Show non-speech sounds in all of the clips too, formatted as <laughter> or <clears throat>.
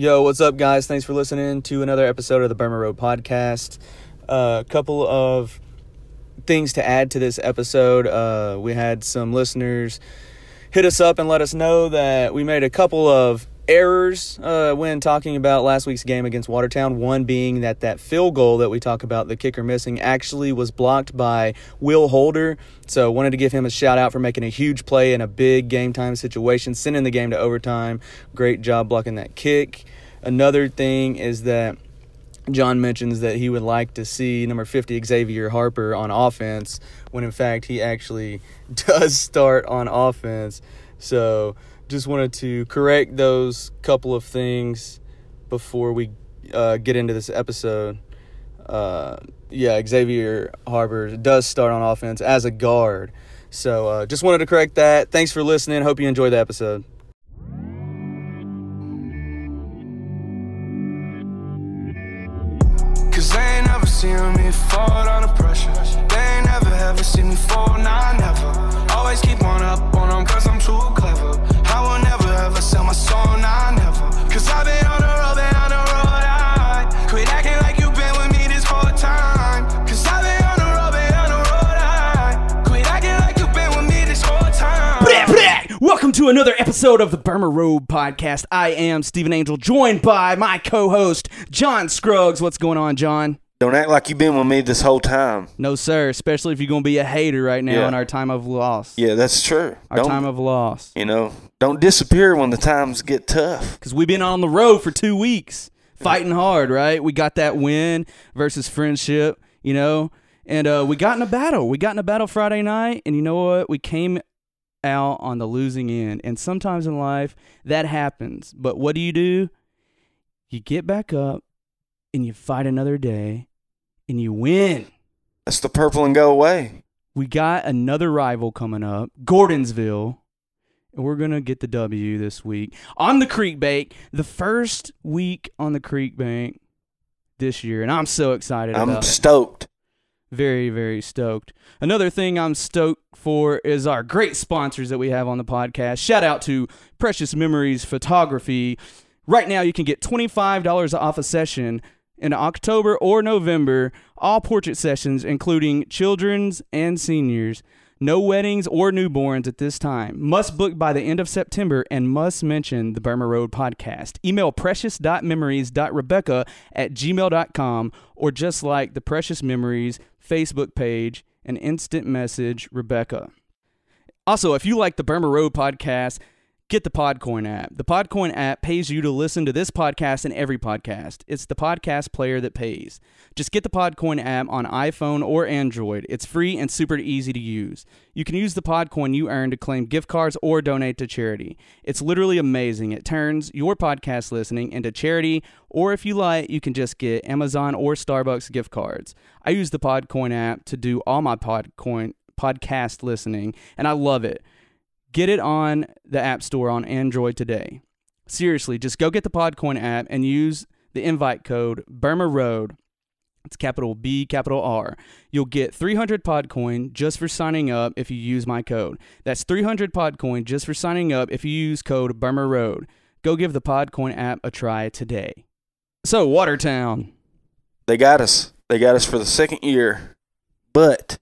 Yo, what's up, guys? Thanks for listening to another episode of the Burma Road Podcast. A uh, couple of things to add to this episode. Uh, we had some listeners hit us up and let us know that we made a couple of errors uh, when talking about last week's game against Watertown. One being that that field goal that we talk about, the kicker missing, actually was blocked by Will Holder. So wanted to give him a shout out for making a huge play in a big game time situation, sending the game to overtime. Great job blocking that kick. Another thing is that John mentions that he would like to see number 50 Xavier Harper on offense when in fact he actually <laughs> does start on offense. So just wanted to correct those couple of things before we uh, get into this episode. Uh, yeah, Xavier Harper does start on offense as a guard. So uh, just wanted to correct that. Thanks for listening. Hope you enjoyed the episode. Me fall under pressure. They ain't never ever seen me fall, nah, never. Always keep up on them cause I'm too clever. Never ever sell my soul, nah, never. Cause I've been on the road, been on the road, I quit acting like you been with me this whole time. Cause I've been on the road, been on the road, I quit acting like you been with me this whole time. Welcome to another episode of the Burma Road Podcast. I am Stephen Angel, joined by my co-host John Scruggs. What's going on, John? Don't act like you've been with me this whole time. No, sir. Especially if you're going to be a hater right now Yeah. in our time of loss. Yeah, that's true. Our don't, time of loss. you know, don't disappear when the times get tough. Because we've been on the road for two weeks, fighting hard, right? We got that win versus friendship, you know, and uh, we got in a battle. We got in a battle Friday night, and you know what? We came out on the losing end. And sometimes in life, that happens. But what do you do? You get back up and you fight another day and you win. That's the purple and go away. We got another rival coming up, Gordonsville. And we're going to get the W this week on the Creek Bank, the first week on the Creek Bank this year. And I'm so excited I'm about it. stoked. Very, very stoked. Another thing I'm stoked for is our great sponsors that we have on the podcast. Shout out to Precious Memories Photography. Right now, you can get $25 off a session in October or November, all portrait sessions, including children's and seniors. No weddings or newborns at this time. Must book by the end of September and must mention the Burma Road podcast. Email precious.memories.rebecca at gmail.com or just like the Precious Memories Facebook page and instant message Rebecca. Also, if you like the Burma Road podcast, get the Podcoin app. The Podcoin app pays you to listen to this podcast and every podcast. It's the podcast player that pays. Just get the Podcoin app on iPhone or Android. It's free and super easy to use. You can use the Podcoin you earn to claim gift cards or donate to charity. It's literally amazing. It turns your podcast listening into charity, or if you like, you can just get Amazon or Starbucks gift cards. I use the Podcoin app to do all my Podcoin podcast listening, and I love it. Get it on the App Store on Android today. Seriously, just go get the Podcoin app and use the invite code Burma Road. It's capital B, capital R. You'll get 300 Podcoin just for signing up if you use my code. That's 300 Podcoin just for signing up if you use code Burma Road. Go give the Podcoin app a try today. So, Watertown. They got us. They got us for the second year. But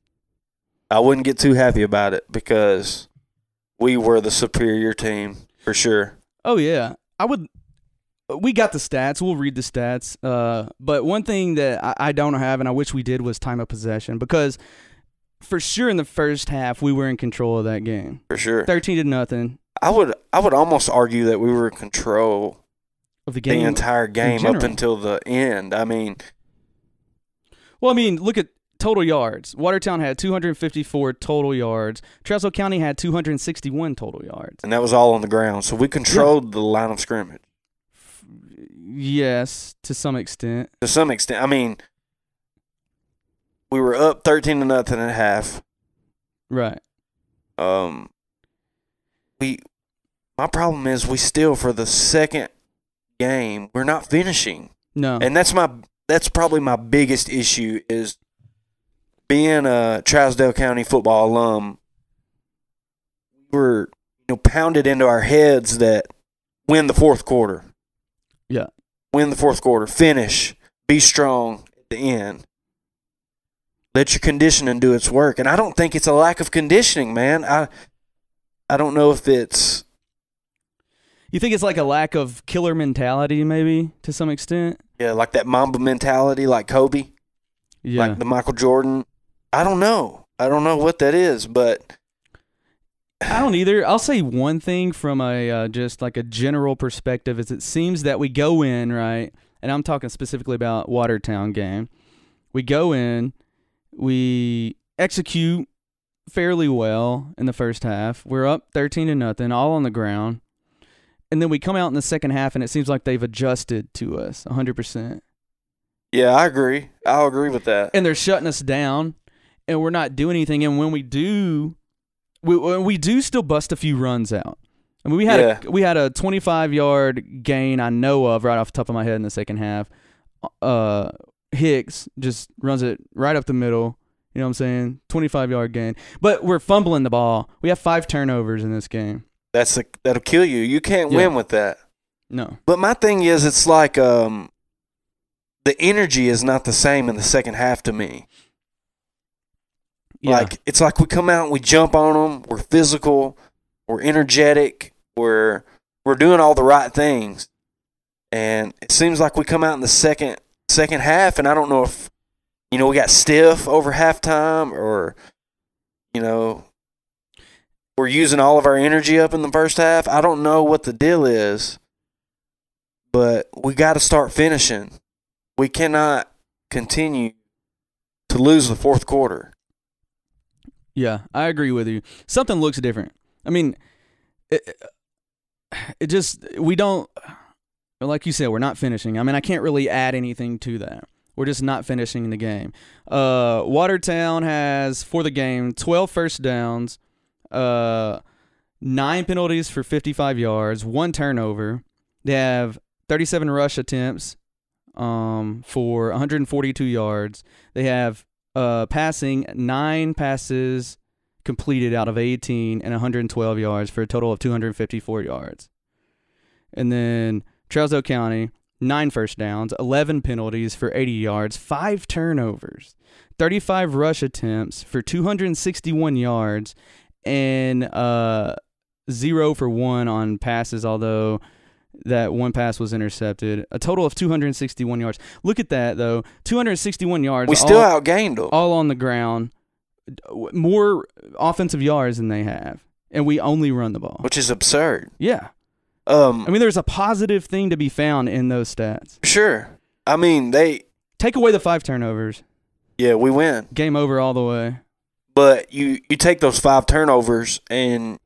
I wouldn't get too happy about it because we were the superior team for sure. Oh yeah, I would. We got the stats. We'll read the stats. Uh, but one thing that I, I don't have, and I wish we did, was time of possession because for sure in the first half we were in control of that game, For sure. thirteen to nothing I would I would almost argue that we were in control of the game. the entire game up until the end. I mean, well, I mean, look at total yards. Watertown had 254 total yards. Trousdale County had 261 total yards. and that was all on the ground. So we controlled the line of scrimmage Yes, to some extent. to some extent. I mean, we were up thirteen to nothing at half. Right. Um, we, my problem is we still for the second game we're not finishing, No. and that's my that's probably my biggest issue is being a Trousdale County football alum. We were you know pounded into our heads that win the fourth quarter. Yeah. win the fourth quarter, finish, be strong at the end. Let your conditioning do its work. And I don't think it's a lack of conditioning, man. I I don't know if it's You think it's like a lack of killer mentality, maybe to some extent? yeah, like that Mamba mentality, like Kobe, Yeah. like the Michael Jordan. I don't know. I don't know what that is, but I don't either. I'll say one thing from a uh, just like a general perspective is it seems that we go in right, and I'm talking specifically about Watertown game. We go in, we execute fairly well in the first half. We're up 13 to nothing, all on the ground, and then we come out in the second half, and it seems like they've adjusted to us 100. percent yeah, I agree. I'll agree with that. and they're shutting us down and we're not doing anything and when we do we we do still bust a few runs out I mean we had Yeah. a, we had a 25 yard gain I know of right off the top of my head in the second half uh Hicks just runs it right up the middle you know what I'm saying 25 yard gain but we're fumbling the ball we have five turnovers in this game That's a, that'll kill you. You can't Yeah. win with that. no But my thing is, it's like um, the energy is not the same in the second half to me. Yeah Like it's like we come out and we jump on them. We're physical. We're energetic. We're we're doing all the right things, and it seems like we come out in the second second half, and I don't know if you know we got stiff over halftime or you know we're using all of our energy up in the first half. I don't know what the deal is, but we got to start finishing. We cannot continue to lose the fourth quarter. Yeah, I agree with you. Something looks different. I mean, it, it just we don't like you said we're not finishing. I mean, I can't really add anything to that. We're just not finishing the game. Uh, Watertown has for the game 12 first downs, uh, nine penalties for 55 yards, one turnover. They have 37 rush attempts um, for 142 yards. They have uh, passing nine passes completed out of 18 and 112 yards for a total of 254 yards. And then Trousdale County, nine first downs, 11 penalties for 80 yards, five turnovers, 35 rush attempts for 261 yards, and uh, zero for one on passes, although that one pass was intercepted. A total of 261 yards. Look at that, though. 261 yards. We still all- outgained them. all on the ground, more offensive yards than they have, and we only run the ball. which is absurd. Yeah, Um, I mean, there's a positive thing to be found in those stats. sure. I mean, they, Take away the five turnovers, yeah, we win. game over all the way. But you, you take those five turnovers and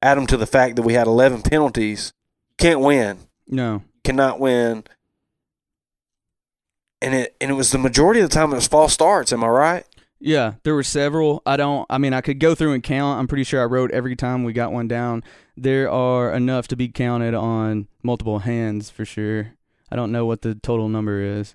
add them to the fact that we had 11 penalties. Can't win. No, Cannot win. And it and it was the majority of the time it was false starts. Am I right? yeah, there were several. I don't. I mean, I could go through and count. I'm pretty sure I wrote every time we got one down. There are enough to be counted on multiple hands for sure. I don't know what the total number is.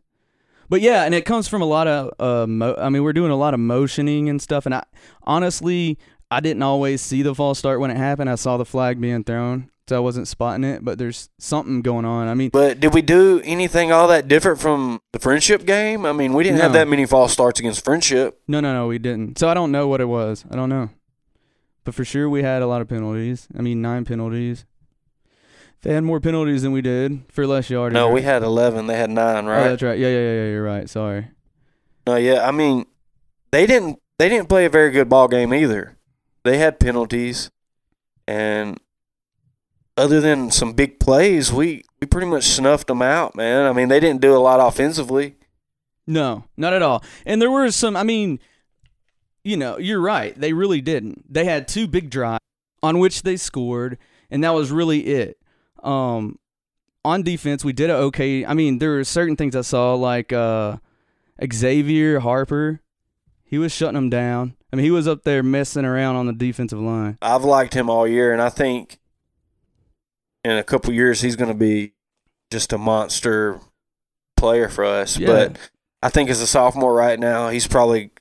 But yeah, and it comes from a lot of uh mo- I mean, we're doing a lot of motioning and stuff and I honestly I didn't always see the false start when it happened. I saw the flag being thrown, so I wasn't spotting it, but there's something going on. I mean, But did we do anything all that different from the friendship game? I mean, we didn't have that many false starts against friendship. no, no, no, we didn't. So I don't know what it was. I don't know. But for sure we had a lot of penalties. I mean, 9 penalties. They had more penalties than we did for less yardage. No, we had 11. They had nine, oh, right? that's right. Yeah, yeah, yeah, yeah, you're right. Sorry. No, yeah. I mean, they didn't. They didn't play a very good ball game either. They had penalties, and other than some big plays, we we pretty much snuffed them out, man. I mean, they didn't do a lot offensively. No, not at all. And there were some, I mean, you know, you're right. They really didn't. They had two big drives on which they scored, and that was really it. Um, on defense, we did a okay. I mean, there were certain things I saw, like uh, Xavier Harper. He was shutting them down. I mean, he was up there messing around on the defensive line. I've liked him all year, and I think in a couple years he's going to be just a monster player for us. Yeah. But I think as a sophomore right now, he's probably,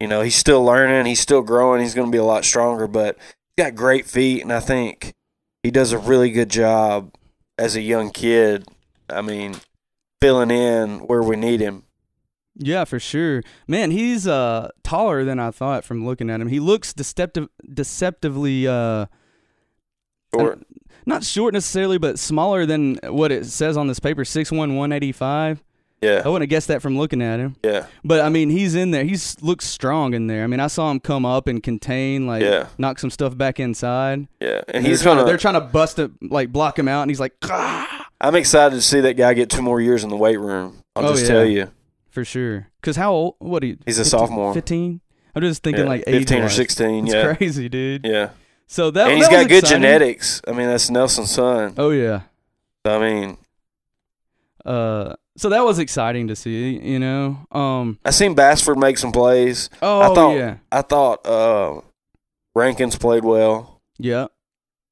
you know, he's still learning, he's still growing, he's going to be a lot stronger. But he's got great feet, and I think he does a really good job as a young kid I mean, filling in where we need him. Yeah, for sure. Man, he's uh taller than I thought from looking at him. He looks deceptive deceptively uh Or not short necessarily, but smaller than what it says on this paper, 6'1", 185. I wouldn't have guessed that from looking at him. yeah, But I mean, he's in there. He's looks strong in there. I mean, I saw him come up and contain, like Yeah. knock some stuff back inside. yeah. And, And he's trying, gonna. they're trying to bust it, like block him out, and he's like, ah, I'm excited to see that guy get two more years in the weight room. I'll Oh, just yeah. tell you, for sure. Cause how old? What are you? He's a sophomore. Fifteen. I'm just thinking Yeah, like 15 or age-wise. 16. It's yeah, crazy, dude. yeah. So that and he's that got was good exciting. genetics. I mean, that's Nelson's son. Oh yeah. I mean, Uh, so that was exciting to see. You know. Um. I seen Bassford make some plays. Oh I thought yeah. I thought uh, Rankins played well. Yeah.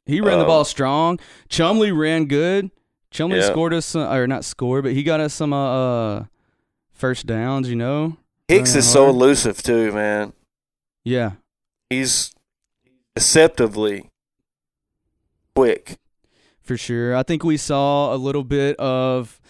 He ran the Um, ball strong. Chumley ran good. Chumley Yeah. scored us, some, or not scored, but he got us some uh, uh first downs. You know. Hicks is so elusive too, man. Yeah. He's deceptively quick. for sure. I think we saw a little bit of,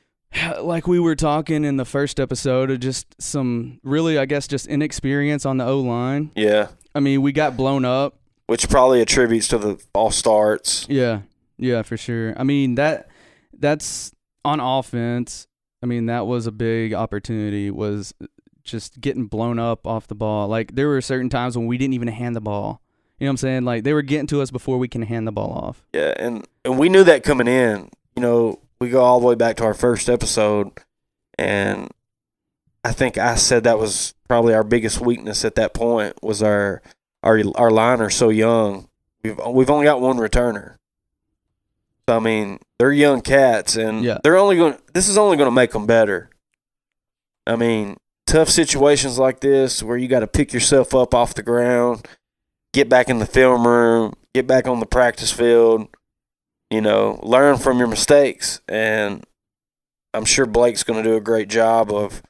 <sighs> like we were talking in the first episode, of just some really, I guess, just inexperience on the O line. Yeah, I mean, we got blown up. which probably attributes to the false starts. Yeah, yeah, for sure. I mean that that's on offense. I mean that was a big opportunity. Was just getting blown up off the ball. Like there were certain times when we didn't even hand the ball. You know what I'm saying? Like they were getting to us before we can hand the ball off. Yeah, and and we knew that coming in. You know, we go all the way back to our first episode, and I think I said that was probably our biggest weakness at that point was our our our line are so young. We've we've only got one returner. So I mean, they're young cats, and Yeah. they're only going. This is only going to make them better. I mean, tough situations like this where you got to pick yourself up off the ground, get back in the film room, get back on the practice field, you know, learn from your mistakes. And I'm sure Blake's going to do a great job of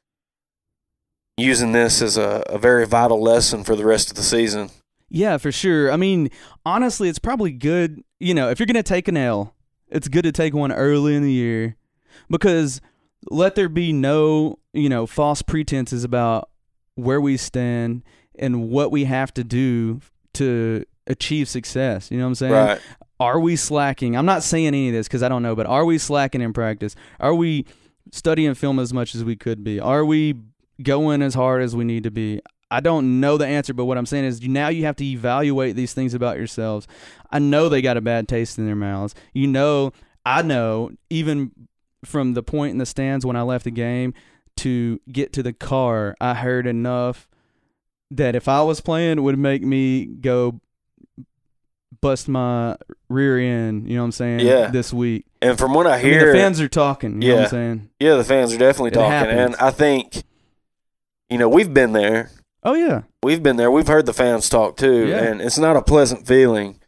using this as a, a very vital lesson for the rest of the season. Yeah, for sure. I mean, honestly, it's probably good. You know, if you're gonna take an L, it's good to take one early in the year because let there be no, you know, false pretenses about where we stand and what we have to do to achieve success. You know what I'm saying? Right. Are we slacking? I'm not saying any of this because I don't know, but are we slacking in practice? Are we studying film as much as we could be? Are we going as hard as we need to be? I don't know the answer, but what I'm saying is you, now you have to evaluate these things about yourselves. I know they got a bad taste in their mouths. You know, I know, even from the point in the stands when I left the game to get to the car, I heard enough that if I was playing, would make me go bust my rear end, you know what I'm saying? Yeah. This week. And from what I I mean, hear, the fans are talking, you know what Yeah. I'm saying? yeah, the fans are definitely It talking. happens. And I think, you know, we've been there. Oh, yeah. We've been there. We've heard the fans talk too, Yeah. and it's not a pleasant feeling.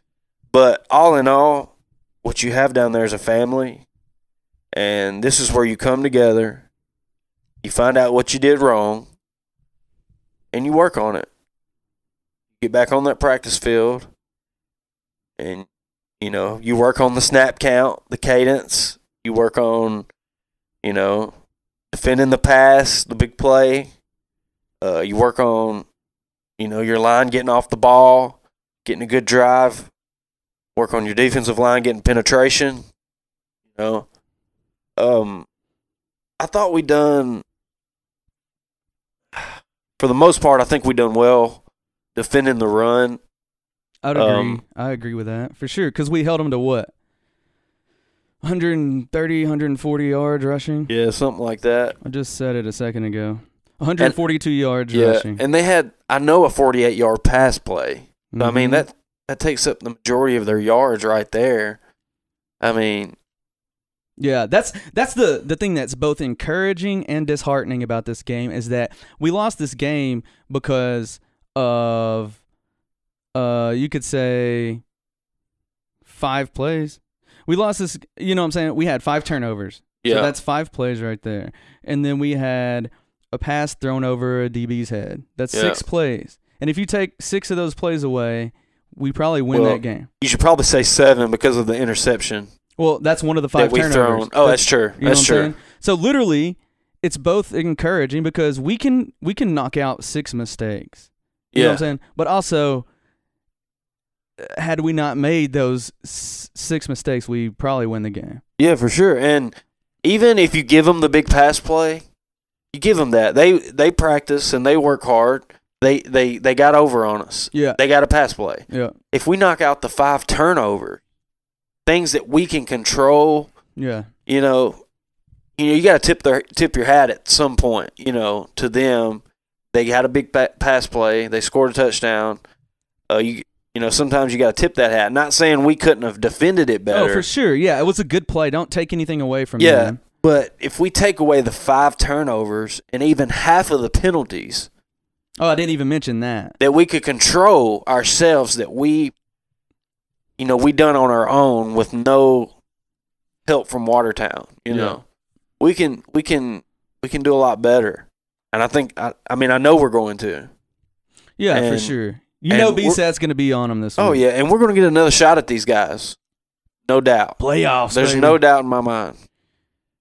But all in all, what you have down there is a family, and this is where you come together. You find out what you did wrong, and you work on it. Get back on that practice field, and you know you work on the snap count, the cadence. You work on, you know, defending the pass, the big play. Uh, you work on, you know, your line getting off the ball, getting a good drive. Work on your defensive line getting penetration. You know, um, I thought we done. For the most part, I think we done well defending the run. I'd agree. Um, I agree with that for sure. Because we held them to what? 130, 140 yards rushing. Yeah, something like that. I just said it a second ago. 142 yards Yeah, rushing. and they had I know a forty-eight yard pass play. So, I mean Mhm. that that takes up the majority of their yards right there. I mean, Yeah, that's that's the the thing that's both encouraging and disheartening about this game is that we lost this game because of uh you could say five plays. We lost this, you know what I'm saying? We had five turnovers. yeah, So that's five plays right there. And then we had a pass thrown over a DB's head. That's Yeah. six plays. And if you take six of those plays away, we probably win Well, that game. you should probably say seven because of the interception. Well, that's one of the five that turnovers. thrown. Oh, That's- that's true. You know That's true. saying? So literally, it's both encouraging because we can we can knock out six mistakes. You know what Yeah. I'm saying? But also, uh, had we not made those s- six mistakes, we probably win the game. Yeah, for sure. And even if you give them the big pass play, you give them that. They they practice and they work hard. They they they got over on us. Yeah. They got a pass play. Yeah. If we knock out the five turnover, things that we can control, Yeah. you know, you know, you got to tip their tip your hat at some point, you know, to them. They had a big pa- pass play. They scored a touchdown. Uh, you you know, sometimes you got to tip that hat. Not saying we couldn't have defended it better. Oh, for sure. Yeah, it was a good play. Don't take anything away from Yeah, them. but if we take away the five turnovers and even half of the penalties Oh, I didn't even mention that. that we could control ourselves, that we, you know, we done on our own with no help from Watertown. You Yeah. know, we can we can we can do a lot better, and I think I, I mean I know we're going to. Yeah, for sure. You know, BSAT's going to be on them this oh, week. Oh yeah, and we're going to get another shot at these guys, no doubt. playoffs. There's baby. no doubt in my mind.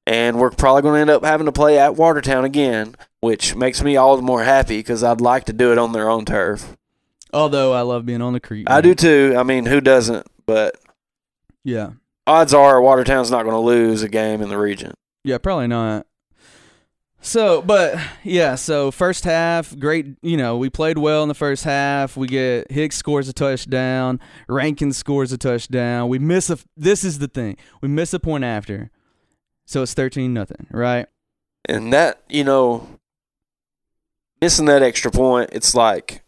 And we're probably going to end up having to play at Watertown again, which makes me all the more happy because I'd like to do it on their own turf. Although I love being on the creek. I do too. I mean, who doesn't? But Yeah. odds are Watertown's not going to lose a game in the region. Yeah, probably not. So, but yeah, so first half, great. You know, we played well in the first half. We get Hicks scores a touchdown. Rankin scores a touchdown. We miss a. This is the thing. We miss a point after, so it's thirteen nothing. Right? And that, you know, missing that extra point, it's like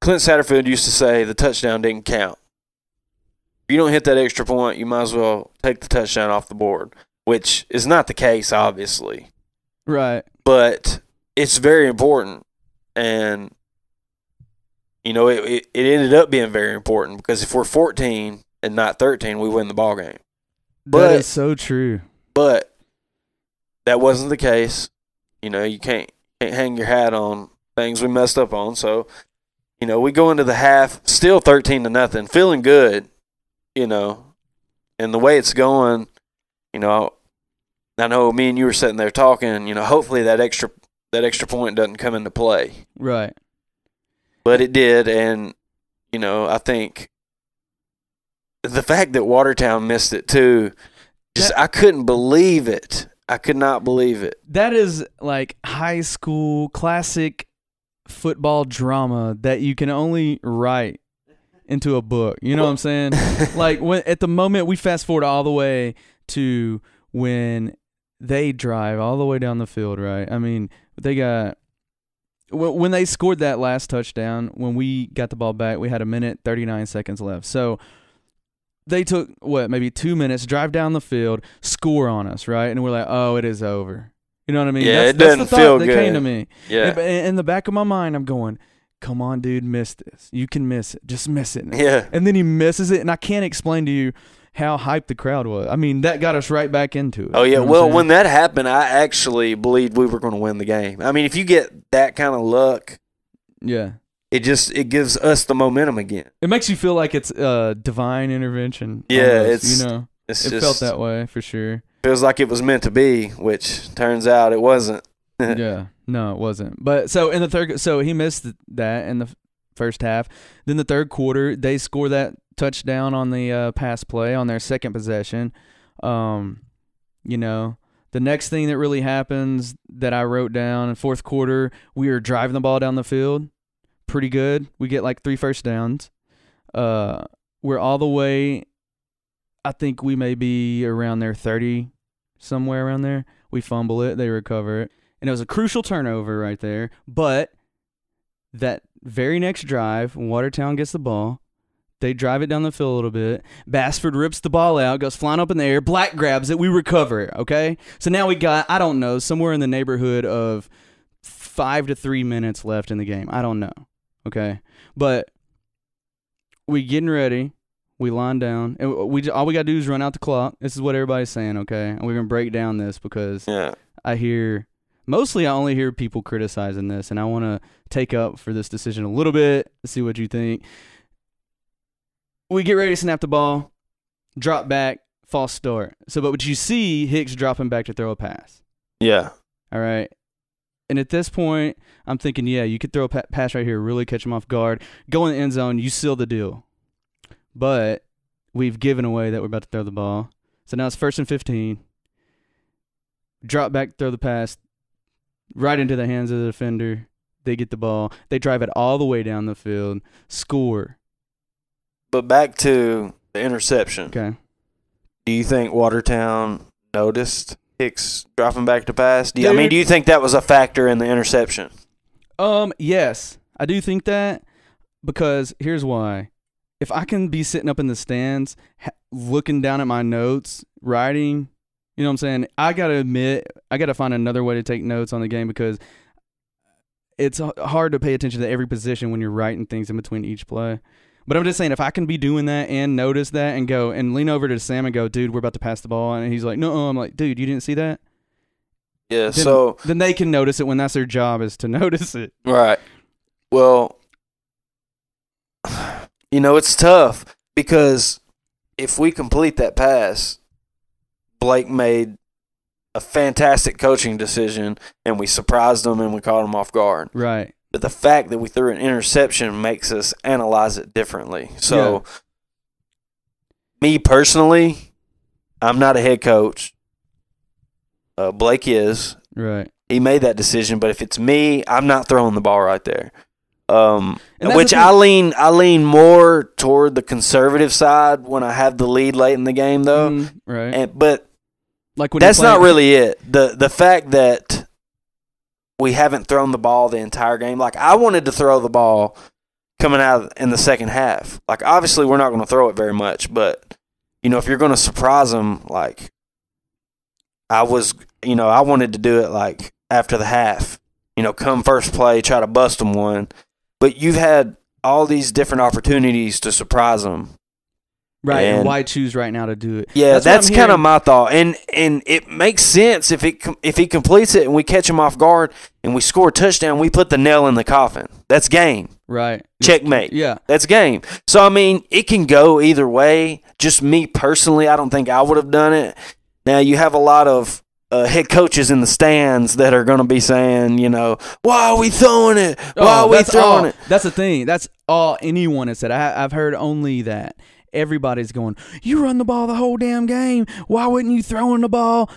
Clint Satterfield used to say the touchdown didn't count. If you don't hit that extra point, you might as well take the touchdown off the board, which is not the case, obviously. Right. but it's very important and you know it, it, it ended up being very important because if we're 14 and not 13 we win the ball game But- that is so true. but that wasn't the case you know you can't can't hang your hat on things we messed up on so you know we go into the half still 13 to nothing feeling good you know and the way it's going you know I know me and you were sitting there talking you know hopefully that extra that extra point doesn't come into play. Right. but it did and you know i think the fact that watertown missed it too just i couldn't believe it. I could not believe it. That is like high school classic football drama that you can only write into a book. You know what I'm saying? <laughs> like when at the moment we fast forward all the way to when they drive all the way down the field, right? I mean, they got when they scored that last touchdown, when we got the ball back, we had a minute 39 seconds left. So they took what, maybe 2 minutes drive down the field, score on us, right? And we're like, "Oh, it is over." You know what I mean? Yeah, that's, it that's the doesn't thought feel that came good. to me. yeah In, in the back of my mind, I'm going, "Come on, dude, miss this. You can miss it. Just miss it." yeah And then he misses it, and I can't explain to you how hyped the crowd was. I mean, that got us right back into it. oh You yeah know well when that happened i actually believed we were going to win the game i mean if you get that kind of luck yeah, it just it gives us the momentum again it makes you feel like it's uh, divine intervention. Yeah, almost, it's you know, it's it just felt that way for sure. feels like it was meant to be which turns out it wasn't <laughs> yeah, no, it wasn't. But so in the third, so he missed that in the first half. Then the third quarter, they score that touchdown on the uh, pass play on their second possession. Um, you know, the next thing that really happens that I wrote down in fourth quarter, we are driving the ball down the field, pretty good. We get like three first downs. Uh, we're all the way. I think we may be around there thirty, somewhere around there. We fumble it, they recover it and it was a crucial turnover right there. But that very next drive, Watertown gets the ball. They drive it down the field a little bit. Bassford rips the ball out, goes flying up in the air. Black grabs it. We recover it. Okay, so now we got I don't know somewhere in the neighborhood of five to three minutes left in the game. I don't know. Okay, but we getting ready. We line down, and we all we gotta do is run out the clock. This is what everybody's saying. Okay, and we're gonna break down this because yeah I hear mostly I only hear people criticizing this, and I want to take up for this decision a little bit, see what you think. We get ready to snap the ball. drop back, false start. So, but what you see Hicks dropping back to throw a pass. Yeah. All right. And at this point, I'm thinking, yeah, you could throw a pass right here, really catch him off guard, go in the end zone, you seal the deal. But we've given away that we're about to throw the ball. So now it's first and 15. Drop back, throw the pass right into the hands of the defender. They get the ball. They drive it all the way down the field, score. But back to the interception. Okay. Do you think Watertown noticed Hicks dropping back to pass? Do you, I mean, do you think that was a factor in the interception? Um, yes, I do think that because here's why. If I can be sitting up in the stands, ha- looking down at my notes, writing, you know what I'm saying? I got to admit, I got to find another way to take notes on the game because it's hard to pay attention to every position when you're writing things in between each play. But I'm just saying, if I can be doing that and notice that and go and lean over to Sam and go, dude, we're about to pass the ball. And he's like, no, I'm like, dude, you didn't see that? Yeah. Then, so then they can notice it when that's their job is to <laughs> notice it. Right. Well, you know, it's tough because if we complete that pass, Blake made a fantastic coaching decision and we surprised them and we caught them off guard. Right. But the fact that we threw an interception makes us analyze it differently. So, me personally, I'm not a head coach. Uh, Blake is Right. he made that decision. But if it's me, I'm not throwing the ball right there. Um, which I lean, I lean more toward the conservative side when I have the lead late in the game, though. Mm, right. And but like when that's not really it. the The fact that we haven't thrown the ball the entire game, like I wanted to throw the ball coming out in the second half. Like obviously we're not going to throw it very much, but you know if you're going to surprise them, like I was, you know, I wanted to do it like after the half. You know, come first play, try to bust them one. But you've had all these different opportunities to surprise them. right. And, and- why choose right now to do it? Yeah, That's that's, kind of my thought, and and it makes sense if it if he completes it and we catch him off guard and we score a touchdown, we put the nail in the coffin. That's game, Right. checkmate. Yeah. That's game. So I mean, it can go either way. Just me personally, I don't think I would have done it. Now you have a lot of uh, head coaches in the stands that are going to be saying, you know, why are we throwing it? Why Oh, are we throwing all- it? That's the thing. That's all anyone has said. I, I've heard only that. Everybody's going, you run the ball the whole damn game. Why wouldn't you throw in the ball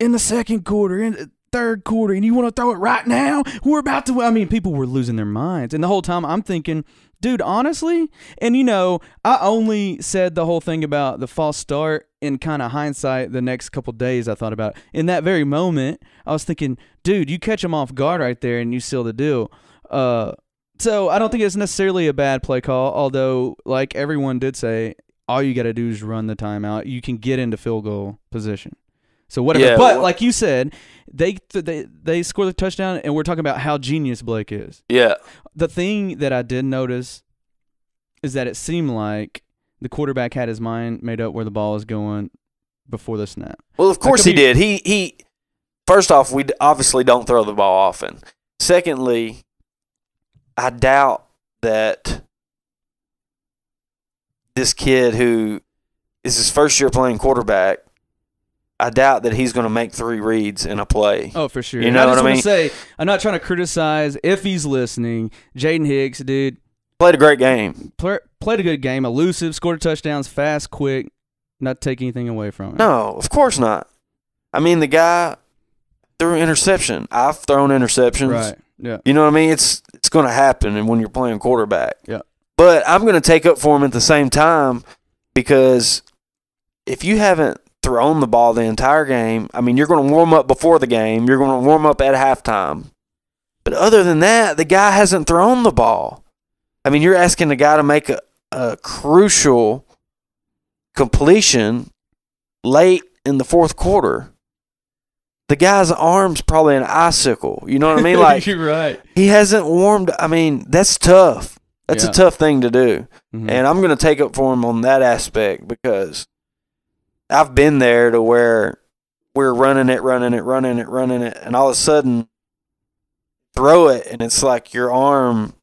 in the second quarter, in the third quarter, and you want to throw it right now? We're about to. I mean, people were losing their minds. And the whole time I'm thinking, dude, honestly, and you know, I only said the whole thing about the false start in kind of hindsight the next couple days I thought about. In that very moment, I was thinking, dude, you catch them off guard right there and you seal the deal. Uh, so I don't think it's necessarily a bad play call, although like everyone did say, all you got to do is run the timeout. You can get into field goal position. So whatever. Yeah, but well- like you said, they they they score the touchdown, and we're talking about how genius Blake is Yeah, the thing that I did notice is that it seemed like the quarterback had his mind made up where the ball was going before the snap. Well, of course he did. He he. First off, we obviously don't throw the ball often. Secondly, I doubt that this kid who is his first year playing quarterback. I doubt that he's going to make three reads in a play. Oh, for sure. You know I what I mean? say, I'm not trying to criticize if he's listening. Jaden Hicks, dude, Played a great game. pl- played a good game, elusive, scored touchdowns, fast, quick, not take anything away from him. No, of course not. I mean, the guy threw an interception. I've thrown interceptions. Right. Yeah. You know what I mean? It's it's going to happen, and when you're playing quarterback. Yeah. But I'm going to take up for him at the same time because if you haven't thrown the ball the entire game, I mean, you're going to warm up before the game. You're going to warm up at halftime. But other than that, the guy hasn't thrown the ball. I mean, you're asking the guy to make a, a crucial completion late in the fourth quarter. The guy's arm's probably an icicle. You know what I mean? <laughs> Like You're right. he hasn't warmed. I mean, that's tough. That's Yeah. a tough thing to do. Mhm. And I'm going to take up for him on that aspect because I've been there to where we're running it, running it, running it, running it, and all of a sudden throw it, and it's like your arm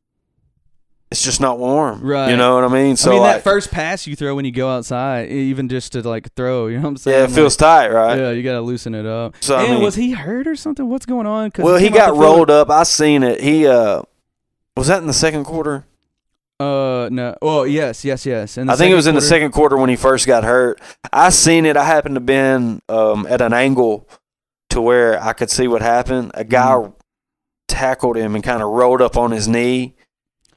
it's just not warm. Right. You know what I mean? So I mean, like, that first pass you throw when you go outside, even just to like throw, you know what I'm saying? yeah, it feels tight, right? Yeah, you got to loosen it up. So, I and mean- was he hurt or something? What's going on? 'Cause Well, he off got rolled up. I seen it. He uh, was that in the second quarter? Uh, no. Oh, yes, yes, yes. And I think it was in the second quarter when he first got hurt. I seen it. I happened to been um, at an angle to where I could see what happened. A guy Mm-hmm. tackled him and kind of rolled up on his knee,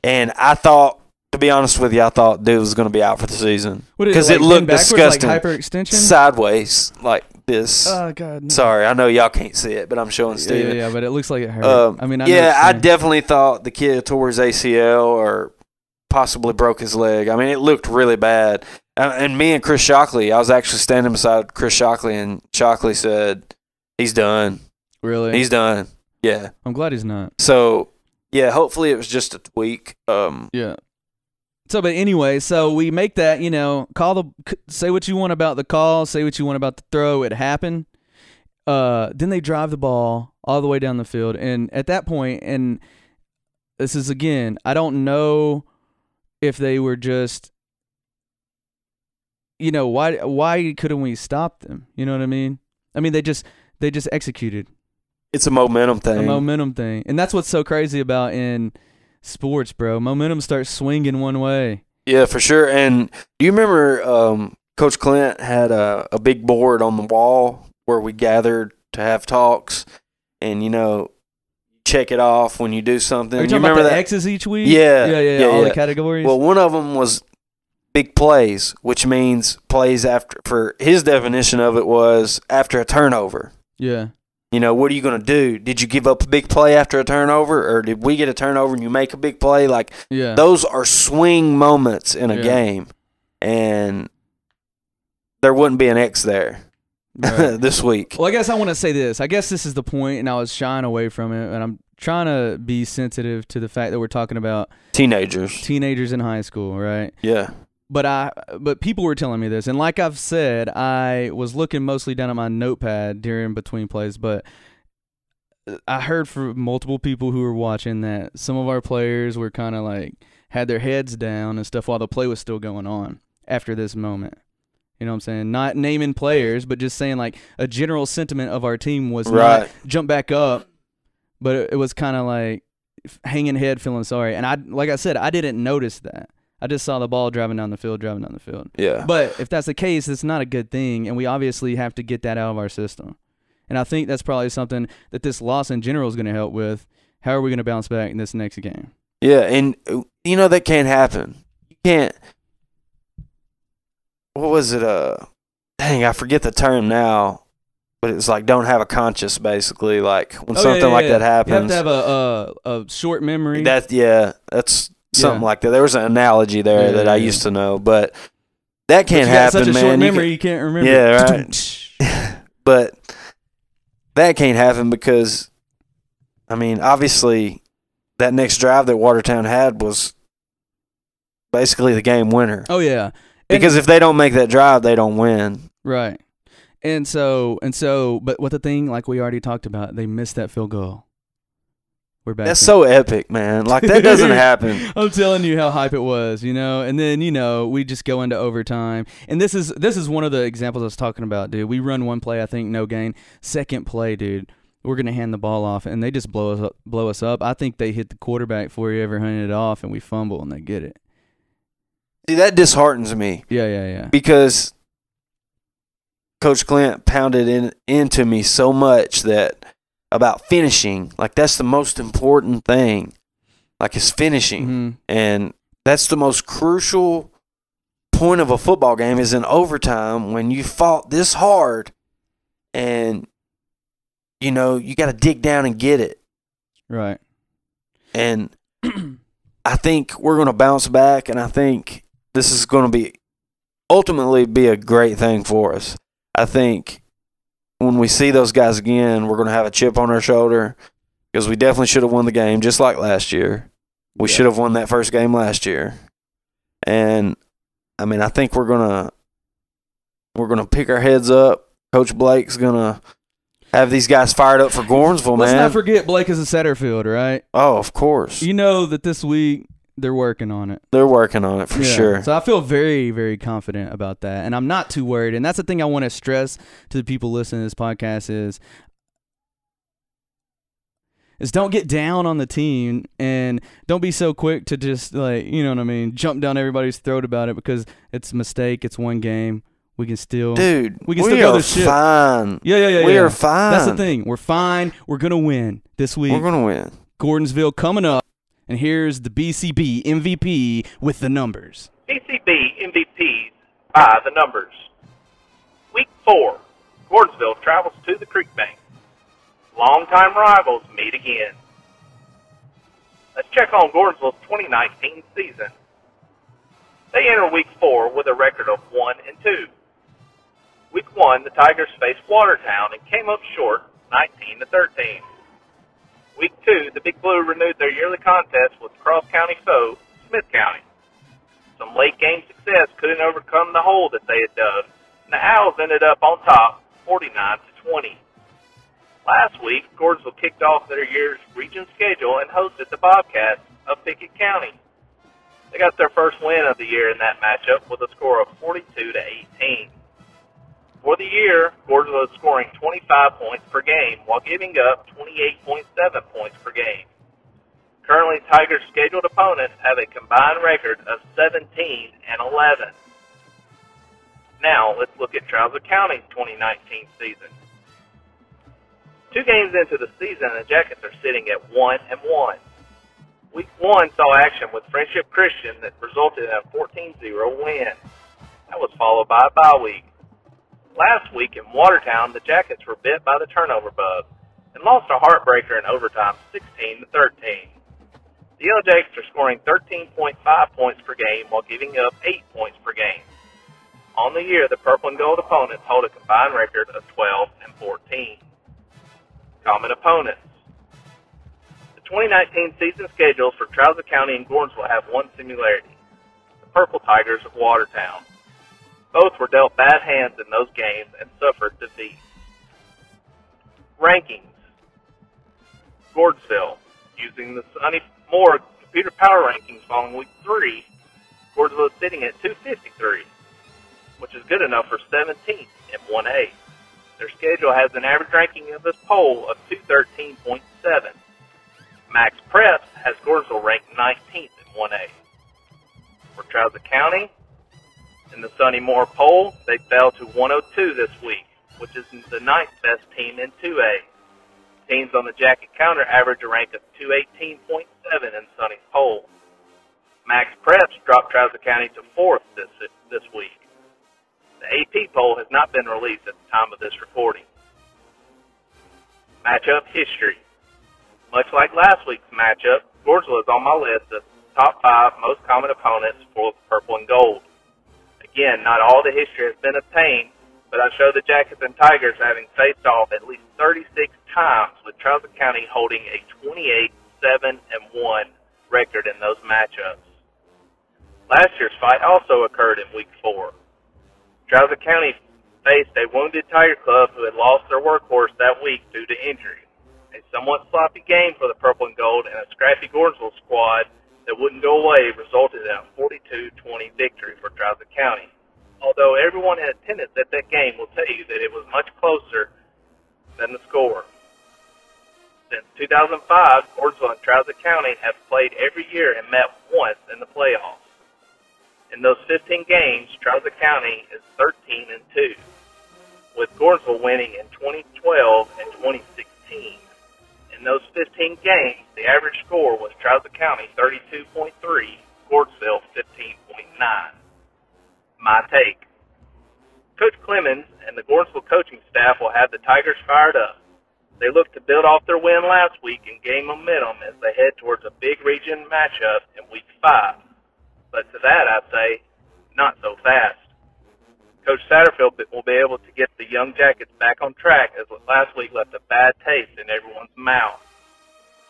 and I thought, to be honest with you, I thought dude was going to be out for the season What is because like, it looked disgusting. Like hyperextension. sideways like this. oh God. No. Sorry, I know y'all can't see it, but I'm showing Yeah, Steven. yeah, yeah, but it looks like it hurt. Um, I mean, I yeah, I definitely thought the kid tore his ACL or possibly broke his leg. I mean, it looked really bad. And me and Chris Shockley, I was actually standing beside Chris Shockley, and Shockley said, "He's done. really. He's done." Yeah. I'm glad he's not. So, yeah, hopefully it was just a tweak. Um, Yeah. So, but anyway, so we make that, you know, call the, say what you want about the call, say what you want about the throw. It happened. Uh, then they drive the ball all the way down the field. And at that point, and this is again, I don't know if they were just, you know, why, why couldn't we stop them? You know what I mean? I mean, they just, they just executed it's a momentum thing a momentum thing. And that's what's so crazy about in sports, bro. Momentum starts swinging one way. Yeah, for sure. And do you remember um, Coach Clint had a, a big board on the wall where we gathered to have talks, and you know, check it off when you do something. Are you you remember the that? X's each week? Yeah, yeah, yeah, yeah, all the categories. Well, one of them was big plays, which means plays after. For his definition of it was after a turnover. yeah, You know, what are you going to do? Did you give up a big play after a turnover, or did we get a turnover and you make a big play? Like yeah. those are swing moments in a Yeah. game, and there wouldn't be an X there Right. <laughs> this week. well, I guess I want to say this. I guess this is the point, and I was shying away from it, and I'm trying to be sensitive to the fact that we're talking about Teenagers, teenagers in high school, right? yeah, But I, but people were telling me this, and like I've said, I was looking mostly down at my notepad during between plays, but uh, I heard from multiple people who were watching that some of our players were kind of like had their heads down and stuff while the play was still going on after this moment. You know what I'm saying? Not naming players, but just saying like a general sentiment of our team was Right. not jump back up, but it, it was kind of like hanging head, feeling sorry. And I, like I said, I didn't notice that. I just saw the ball driving down the field, driving down the field. yeah. But if that's the case, it's not a good thing, and we obviously have to get that out of our system. And I think that's probably something that this loss in general is going to help with. How are we going to bounce back in this next game? Yeah, and uh, you know that can't happen. You can't. What was it? Uh, dang, I forget the term now, but it's like don't have a conscience. Basically, like when Oh, something yeah, like yeah. that happens, You have to have a a, a short memory. That yeah, that's something Yeah. like that. There was an analogy there Yeah, that I yeah. used to know, but that can't happen, such a man. short You memory, you can't remember. Yeah, right. <laughs> <laughs> but that can't happen because, I mean, obviously, that next drive that Watertown had was basically the game winner. oh yeah. Because if they don't make that drive, they don't win. Right. And so and so, but what the thing, like we already talked about, they missed that field goal. We're back. That's in- so epic, man. Like that doesn't <laughs> happen. I'm telling you how hype it was, you know. And then you know we just go into overtime, and this is this is one of the examples I was talking about, dude. We run one play, I think, no gain. Second play, dude, we're gonna hand the ball off, and they just blow us up, blow us up. I think they hit the quarterback before he ever handed it off, and we fumble, and they get it. See, that disheartens me Yeah, yeah, yeah. because Coach Clint pounded in into me so much that about finishing, like that's the most important thing, like is finishing. hmm And that's the most crucial point of a football game is in overtime when you fought this hard and you know, you got to dig down and get it. Right. And <clears throat> I think we're going to bounce back and I think this is going to be ultimately be a great thing for us. I think when we see those guys again, we're going to have a chip on our shoulder because we definitely should have won the game just like last year. We Yeah. should have won that first game last year. And I mean, I think we're going to we're going to pick our heads up. Coach Blake's going to have these guys fired up for Gordonsville, Let's man. not forget Blake is a Satterfield, right? oh, of course. You know that this week They're working on it. They're working on it for Yeah. sure. So I feel very, very confident about that, and I'm not too worried. And that's the thing I want to stress to the people listening to this podcast is is don't get down on the team and don't be so quick to just like you know what I mean, jump down everybody's throat about it because it's a mistake. It's one game. We can still Dude, We can still go are the ship. fine. Yeah, yeah, yeah. we yeah. are fine. That's the thing. We're fine. We're gonna win this week. We're gonna win. Gordonsville coming up, and here's the BCB MVP with the numbers. BCB MVPs by the numbers. Week four, Gordonsville travels to the Creek Bank. Longtime rivals meet again. Let's check on Gordonsville's 2019 season. They enter week four with a record of one and two. Week one, the Tigers faced Watertown and came up short, 19 to 13. Week two, the Big Blue renewed their yearly contest with cross county foe Smith County. Some late game success couldn't overcome the hole that they had dug, and the Owls ended up on top, 49 to 20. Last week, Gordonsville kicked off their year's region schedule and hosted the Bobcats of Pickett County. They got their first win of the year in that matchup with a score of 42 to 18. For the year, is scoring 25 points per game while giving up 28.7 points per game. Currently, Tigers' scheduled opponents have a combined record of 17 and 11. Now, let's look at Trousdale County's 2019 season. Two games into the season, the Jackets are sitting at 1 and 1. Week 1 saw action with Friendship Christian that resulted in a 14-0 win. That was followed by a bye week. Last week in Watertown, the Jackets were bit by the turnover bug and lost a heartbreaker in overtime 16 to 13. The Yellow Jackets are scoring 13.5 points per game while giving up 8 points per game. On the year, the purple and gold opponents hold a combined record of 12 and 14. Common opponents. The 2019 season schedules for Trousdale County and Gordonsville have one similarity. The Purple Tigers of Watertown. Both were dealt bad hands in those games and suffered defeat. Rankings. Gordonsville, using the Sonny Moore computer power rankings following week three, Gordonsville is sitting at 253, which is good enough for 17th in 1A. Their schedule has an average ranking of this poll of 213.7. Max Preps has Gordonsville ranked 19th in 1A. For Trousdale County, in the Sonny Moore poll, they fell to 102 this week, which is the ninth best team in 2A. Teams on the jacket counter average a rank of 218.7 in Sonny's poll. Max Preps dropped Trousdale County to fourth this this week. The AP poll has not been released at the time of this recording. Matchup history. Much like last week's matchup, Gordonsville is on my list of top five most common opponents for purple and gold. Again, not all the history has been obtained, but I show the Jackets and Tigers having faced off at least 36 times, with Trousdale County holding a 28 7 and 1 record in those matchups. Last year's fight also occurred in Week 4. Trousdale County faced a wounded Tiger Club who had lost their workhorse that week due to injury. A somewhat sloppy game for the Purple and Gold and a scrappy Gordonsville squad that wouldn't go away resulted in a 42-20 victory for Trousdale County. Although everyone in attendance at that game will tell you that it was much closer than the score. Since 2005, Gordonsville and Trousdale County have played every year and met once in the playoffs. In those 15 games, Trousdale County is 13 and 2, with Gordonsville winning in 2012 and 2016. In those 15 games, the average score was Trousdale County 32.3, Gordonsville 15.9. My take. Coach Clemens and the Gordonsville coaching staff will have the Tigers fired up. They look to build off their win last week and gain momentum as they head towards a big region matchup in week five. But to that, I say, not so fast. Coach Satterfield will be able to get the Young Jackets back on track as last week left a bad taste in everyone's mouth.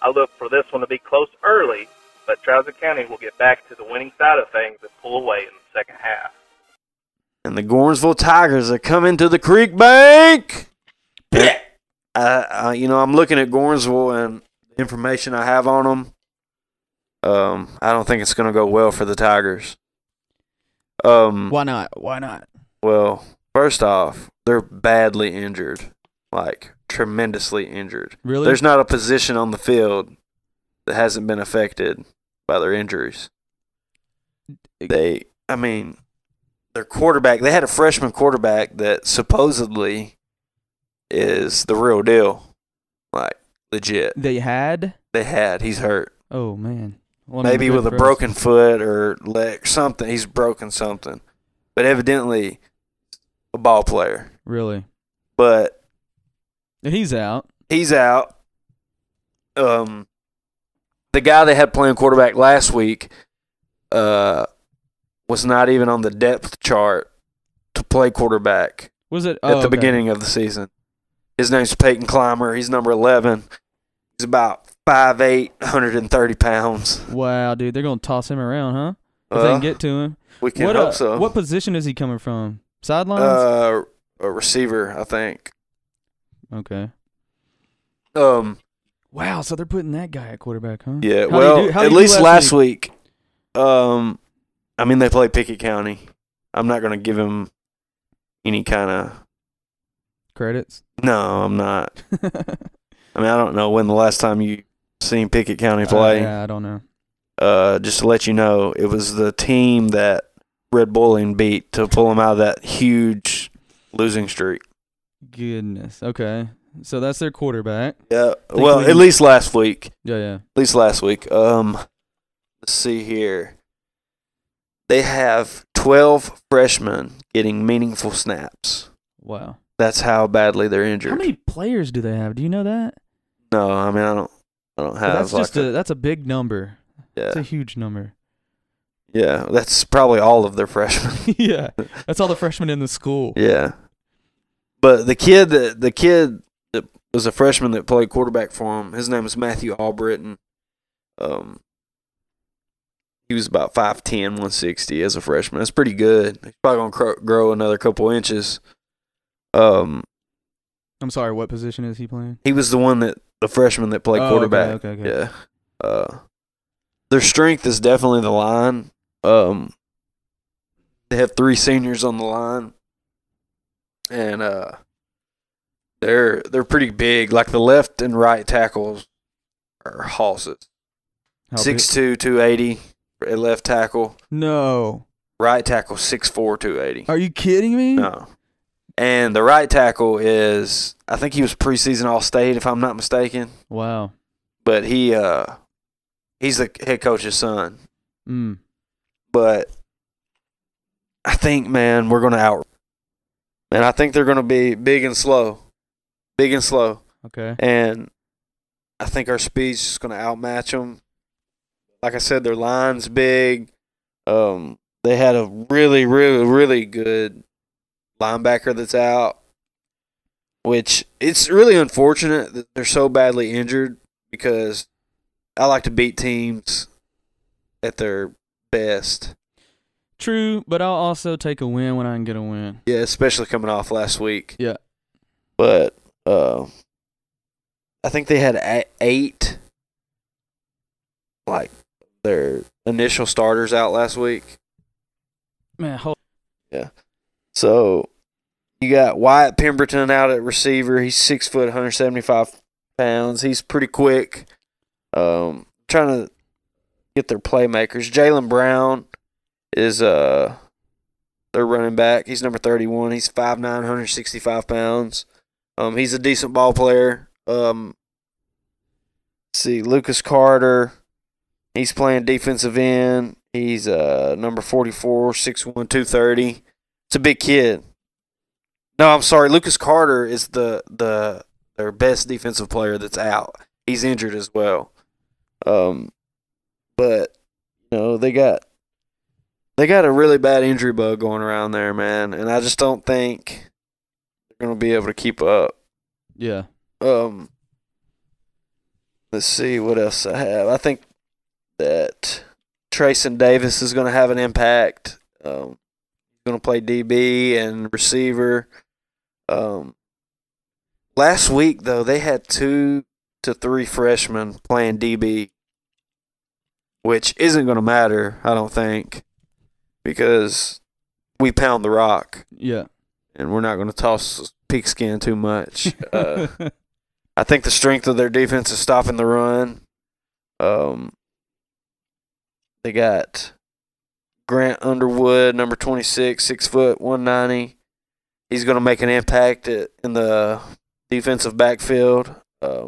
I look for this one to be close early, but Trousdale County will get back to the winning side of things and pull away in the second half. And the Gornsville Tigers are coming to the Creek Bank. Uh, uh, you know, I'm looking at Gornsville and the information I have on them. Um, I don't think it's going to go well for the Tigers. Um, Why not? Why not? Well, first off, they're badly injured, like tremendously injured. Really? There's not a position on the field that hasn't been affected by their injuries. They, I mean, their quarterback, they had a freshman quarterback that supposedly is the real deal. Like, legit. they had. They had. He's hurt. Oh man. Well, Maybe with a us. broken foot or leg, something. He's broken something. But evidently, a ball player. Really? But He's out. he's out. Um, the guy they had playing quarterback last week, uh, was not even on the depth chart to play quarterback Was it at oh, the okay. beginning of the season. His name's Peyton Clymer. He's number eleven. He's about 5'8", 130 pounds. Wow, dude, they're gonna toss him around, huh? If they Uh, can get to him. we can what hope uh, so. What position is he coming from? Sidelines. uh, a receiver, I think. okay. Um, Wow, so they're putting that guy at quarterback, huh? yeah. How'd well, do- how'd at he do least last week? Um, I mean, they play Pickett County. I'm not going to give him any kind of. Credits. No, I'm not. <laughs> I mean, I don't know when the last time you seen Pickett County play. Uh, yeah, I don't know. Uh, just to let you know, it was the team that Red Boiling beat to pull them out of that huge losing streak. Goodness. Okay. So that's their quarterback. Yeah. Well, we at least last week. Yeah, yeah. At least last week. Um, let's see here. They have 12 freshmen getting meaningful snaps. Wow. That's how badly they're injured. How many players do they have? Do you know that? no, I mean I don't. I don't have. that's like just a, that's a big number. Yeah. It's a huge number. Yeah. That's probably all of their <laughs> freshmen. <laughs> yeah. That's all the freshmen in the school. yeah, but the kid that the kid that was a freshman that played quarterback for him. His name is Matthew Albritton. Um, he was about 5'10", 160 as a freshman. That's pretty good. He's probably gonna cro- grow another couple inches. Um, I'm sorry, what position is he playing? he was the one that the freshman that played Oh, okay, quarterback. okay, okay. Yeah. Uh, their strength is definitely the line. Um, they have three seniors on the line, and uh, they're they're pretty big. Like the left and right tackles are hosses. Six two, two eighty at left tackle. No. Right tackle six four, two eighty. Are you kidding me? No. And the right tackle is I think he was preseason all state if I'm not mistaken. Wow. But he uh he's the head coach's son. Mm. But I think man, we're gonna out and I think they're gonna be big and slow. Big and slow. Okay. And I think our speed's just gonna outmatch them. Like I said, their line's big. Um, they had a really, really, really good linebacker that's out, which it's really unfortunate that they're so badly injured because I like to beat teams at their best. True, but I'll also take a win when I can get a win. Yeah, especially coming off last week. Yeah. But uh, I think they had eight, like their initial starters out last week. Man, hold Yeah. So you got Wyatt Pemberton out at receiver. He's six foot, 175 pounds. He's pretty quick. Um, trying to get their playmakers. Jalen Brown is uh their running back. He's number 31. He's 5'9", 165 pounds. Um, he's a decent ball player. Um, see Lucas Carter. He's playing defensive end. He's uh number 44, 6'1", 230. It's a big kid. No, I'm sorry. Lucas Carter is the the their best defensive player that's out. He's injured as well. Um, but you know they got they got a really bad injury bug going around there, man, and I just don't think they're gonna be able to keep up. Yeah. Um, let's see what else I have. I think that Trayson Davis is going to have an impact. Um, going to play DB and receiver. Um, last week though, they had two to three freshmen playing DB. Which isn't going to matter, I don't think, because we pound the rock Yeah. and we're not going to toss pigskin too much. <laughs> Uh, I think the strength of their defense is stopping the run. Um, they got Grant Underwood, number 26, six foot, 190. He's going to make an impact at, in the defensive backfield. Uh,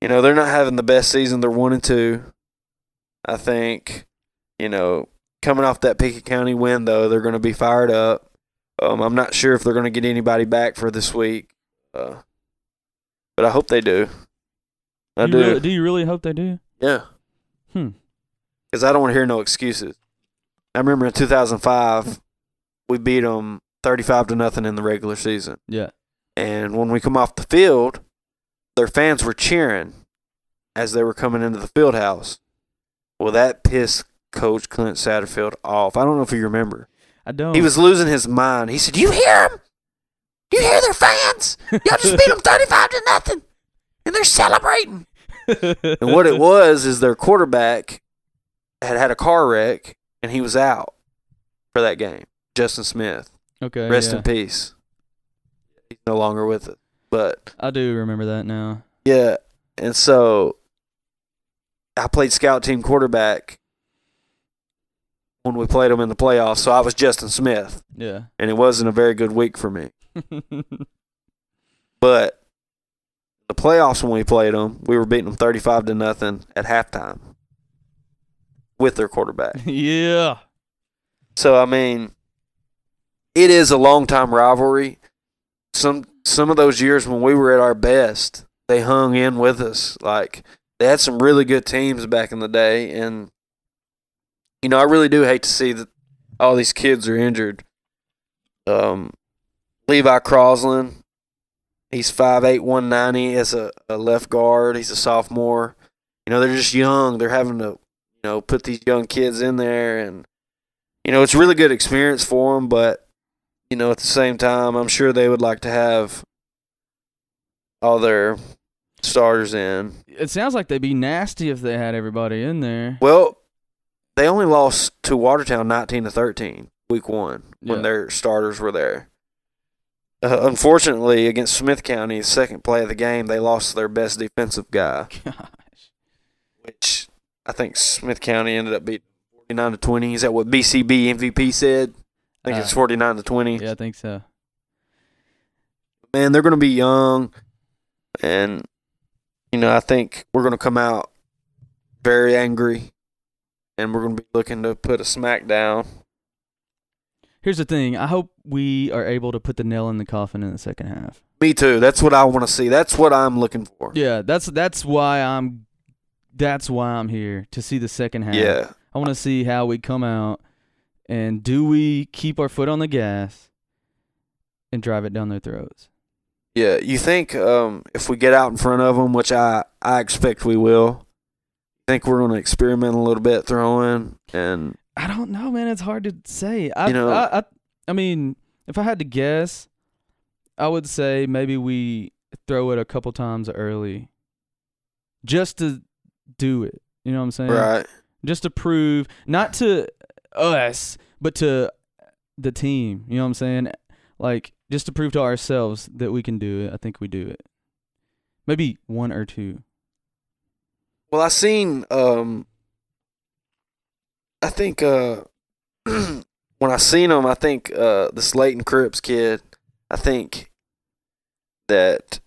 you know, they're not having the best season. They're one and two. I think, you know, coming off that Pickett County win, though, they're going to be fired up. Um, I'm not sure if they're going to get anybody back for this week, uh, but I hope they do. I do. do. You really, do you really hope they do? Yeah. Hmm. Because I don't want to hear no excuses. I remember in 2005, we beat them 35 to nothing in the regular season, Yeah. and when we come off the field, their fans were cheering as they were coming into the field house. Well, that pissed Coach Clint Satterfield off. I don't know if you remember. I don't. He was losing his mind. He said, "You hear them? You hear their fans? Y'all just beat them thirty-five to nothing, and they're celebrating." <laughs> And what it was is their quarterback had had a car wreck, and he was out for that game. Justin Smith, okay. rest yeah. in peace. He's no longer with it, but I do remember that now. yeah, and so I played scout team quarterback when we played them in the playoffs. So I was Justin Smith, Yeah. and it wasn't a very good week for me. <laughs> But the playoffs when we played them, we were beating them thirty-five to nothing at halftime with their quarterback. <laughs> yeah. So I mean, it is a long time rivalry. Some some of those years when we were at our best, they hung in with us. Like they had some really good teams back in the day, and you know I really do hate to see that all these kids are injured. Um, Levi Croslin, he's five eight one ninety as a, a left guard. He's a sophomore. You know they're just young. They're having to you know put these young kids in there and you know, it's really good experience for them, but you know, at the same time, I'm sure they would like to have all their starters in. It sounds like they'd be nasty if they had everybody in there. Well, they only lost to Watertown 19 to 13 week 1 when Yeah. their starters were there. Uh, unfortunately, against Smith County, second play of the game, they lost their best defensive guy, <laughs> Gosh. which I think Smith County ended up beating 49 to 20. Is that what BCB MVP said? I think Uh, it's 49 to 20. Yeah, I think so. man, they're going to be young, and you know, I think we're going to come out very angry, and we're going to be looking to put a smack down. Here's the thing. I hope we are able to put the nail in the coffin in the second half. Me too. That's what I want to see. That's what I'm looking for. Yeah, that's that's why I'm that's why I'm here to see the second half. Yeah. I want to see how we come out and do we keep our foot on the gas and drive it down their throats. Yeah. You think um, if we get out in front of them, which I I expect we will, think we're going to experiment a little bit throwing and I don't know, man. It's hard to say. I, You know- I, I, I mean, if I had to guess, I would say maybe we throw it a couple times early, just to do it. You know what I'm saying? right. Just to prove, not to us, but to the team. You know what I'm saying? Like, just to prove to ourselves that we can do it. I think we do it. Maybe one or two. Well, I seen um I think uh <clears throat> when I seen him, I think uh the Slayton Cripps kid, I think that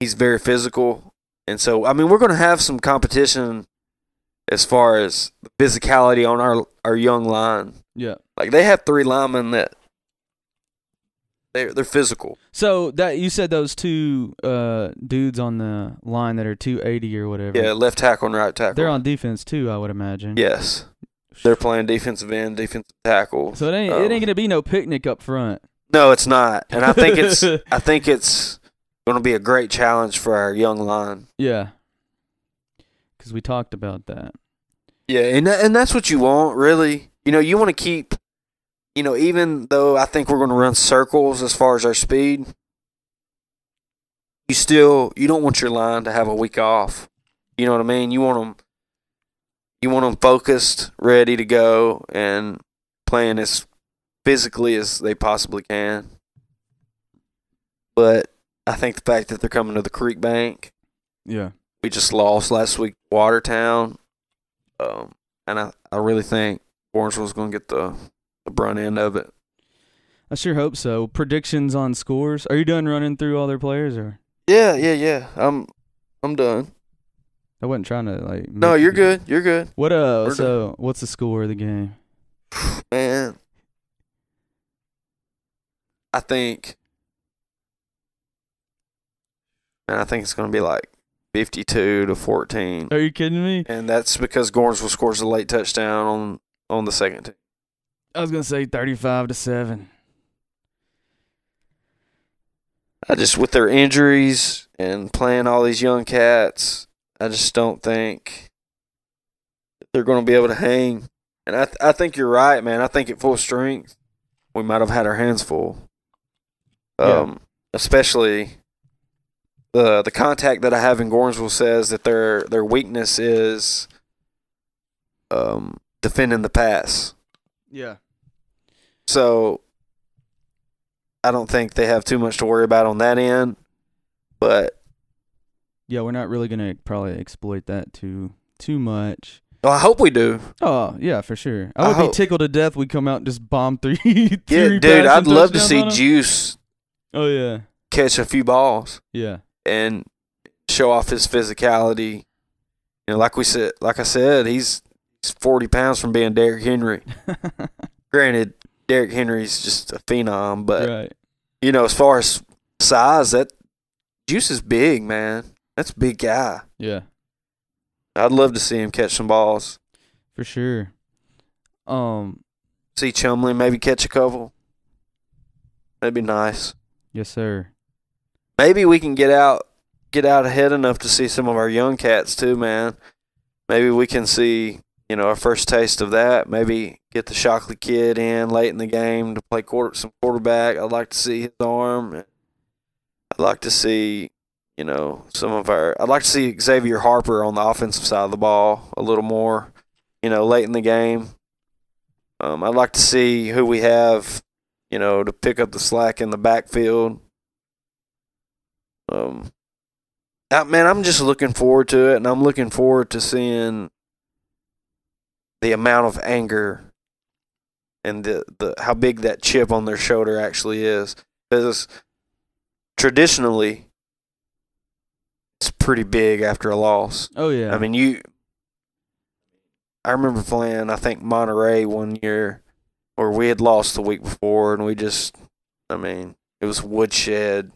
he's very physical. And so I mean, we're going to have some competition as far as the physicality on our our young line. Yeah. Like they have three linemen that they're they're physical. So that you said those two uh dudes on the line that are 280 or whatever. Yeah, left tackle and right tackle. They're on defense too, I would imagine. Yes. They're playing defensive end, defensive tackle. So it ain't Um, it ain't gonna be no picnic up front. No, it's not. And I think it's <laughs> I think it's going to be a great challenge for our young line. Yeah. Cause we talked about that. Yeah, and and that's what you want, really. You know, you want to keep you know, even though I think we're going to run circles as far as our speed, you still you don't want your line to have a week off. You know what I mean? You want them you want them focused, ready to go, and playing as physically as they possibly can. But I think the fact that they're coming to the Creek Bank, Yeah. we just lost last week, Watertown, um, and I, I really think Warrensville's going to get the the brunt end of it. I sure hope so. Predictions on scores. Are you done running through all their players or Yeah, yeah, yeah. I'm I'm done. I wasn't trying to like No, you're you- good. You're good. What uh We're so what's the score of the game? <sighs> Man. I think Man, I think it's gonna be like fifty two to fourteen. Are you kidding me? And that's because Gornsville scores a late touchdown on on the second team. I was gonna say thirty-five to seven. I just with their injuries and playing all these young cats, I just don't think they're going to be able to hang. And I th- I think you're right, man. I think at full strength, we might have had our hands full. Yeah. Um, especially the the contact that I have in Gornsville says that their their weakness is um defending the pass. Yeah. So I don't think they have too much to worry about on that end. But Yeah, we're not really gonna probably exploit that too too much. well, I hope we do. Oh yeah, for sure. I I would be hope- tickled to death. We come out and just bomb three. <laughs> Yeah, dude, I'd love to see. Juice Oh yeah, catch a few balls yeah, and show off his physicality. You know, like we said, like I said, he's he's forty pounds from being Derrick Henry. <laughs> Granted, Derrick Henry's just a phenom, but right. you know, as far as size, that Juice is big, man. That's a big guy. Yeah, I'd love to see him catch some balls. for sure. Um, See Chumley maybe catch a couple. That'd be nice. yes sir. Maybe we can get out get out ahead enough to see some of our young cats too, man. Maybe we can see, you know, our first taste of that. Maybe get the Shockley kid in late in the game to play quarter some quarterback. I'd like to see his arm. I'd like to see, you know, some of our I'd like to see Xavier Harper on the offensive side of the ball a little more, you know, late in the game. Um, I'd like to see who we have, you know, to pick up the slack in the backfield. Um, I, man, I'm just looking forward to it, and I'm looking forward to seeing the amount of anger and the, the how big that chip on their shoulder actually is. Because traditionally, it's pretty big after a loss. Oh yeah. I mean, you. I remember playing, I think Monterey one year, where we had lost the week before, and we just, I mean, it was woodshed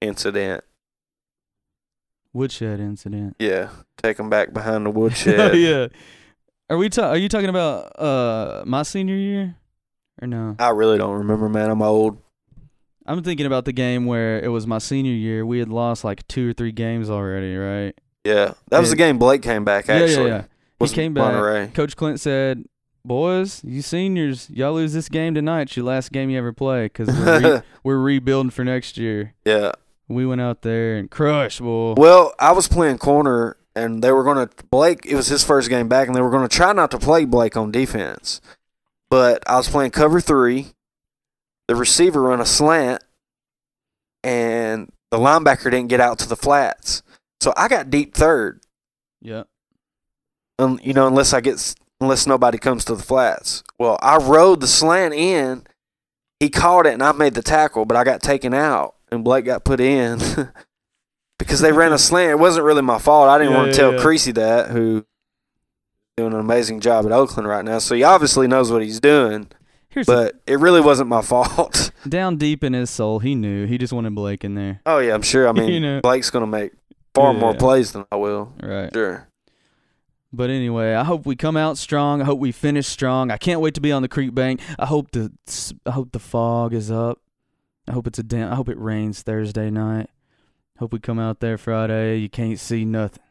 incident. woodshed incident. Yeah, take them back behind the <laughs> Oh woodshed. yeah. Are we? Ta- are you talking about uh my senior year, or no? I really don't remember, man. I'm old. I'm thinking about the game where it was my senior year. We had lost like two or three games already, right? Yeah, that was the game Blake came back. Actually, Yeah, yeah, yeah. He came back. Monterey. Coach Clint said, "Boys, you seniors, y'all lose this game tonight. It's your last game you ever play because we're, re- <laughs> we're rebuilding for next year." Yeah. We went out there and crushed, boy. Well, I was playing corner, and they were going to Blake. It was his first game back, and they were going to try not to play Blake on defense. But I was playing cover three. The receiver run a slant, and the linebacker didn't get out to the flats, so I got deep third. Yeah. Um, you know, unless I get unless nobody comes to the flats. Well, I rode the slant in. He caught it, and I made the tackle, but I got taken out, and Blake got put in <laughs> because they ran a slant. It wasn't really my fault. I didn't Yeah, want yeah, to tell yeah. Creasy that, who doing an amazing job at Oakland right now. So he obviously knows what he's doing, Here's the- but it really wasn't my fault. <laughs> down deep in his soul, he knew. He just wanted Blake in there. oh yeah, I'm sure. I <laughs> mean, You know. Blake's gonna make far more plays than I will. Right. Sure. But anyway, I hope we come out strong. I hope we finish strong. I can't wait to be on the creek bank. I hope the I hope the fog is up. I hope it's a damn. I hope it rains Thursday night. Hope we come out there Friday. You can't see nothing.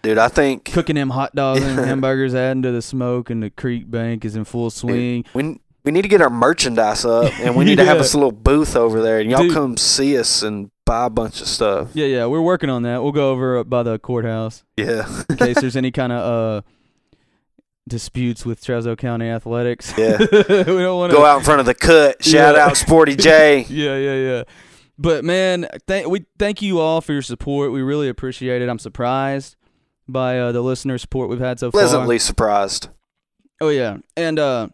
Dude, I think Cooking them hot dogs and <laughs> hamburgers, adding to the smoke, and the creek bank is in full swing. We we need to get our merchandise up, and we need to have <laughs> Yeah. us a little booth over there, and y'all Dude. come see us and buy a bunch of stuff. Yeah, yeah, we're working on that. We'll go over by the courthouse Yeah, in case there's <laughs> any kind of uh disputes with Trousdale County Athletics. Yeah. we don't want to Go out in front of the cut. Shout Yeah. out Sporty J. yeah, yeah, yeah. But man, th- we thank you all for your support. We really appreciate it. I'm surprised by uh, the listener support we've had so far. Pleasantly surprised. Oh yeah, and uh,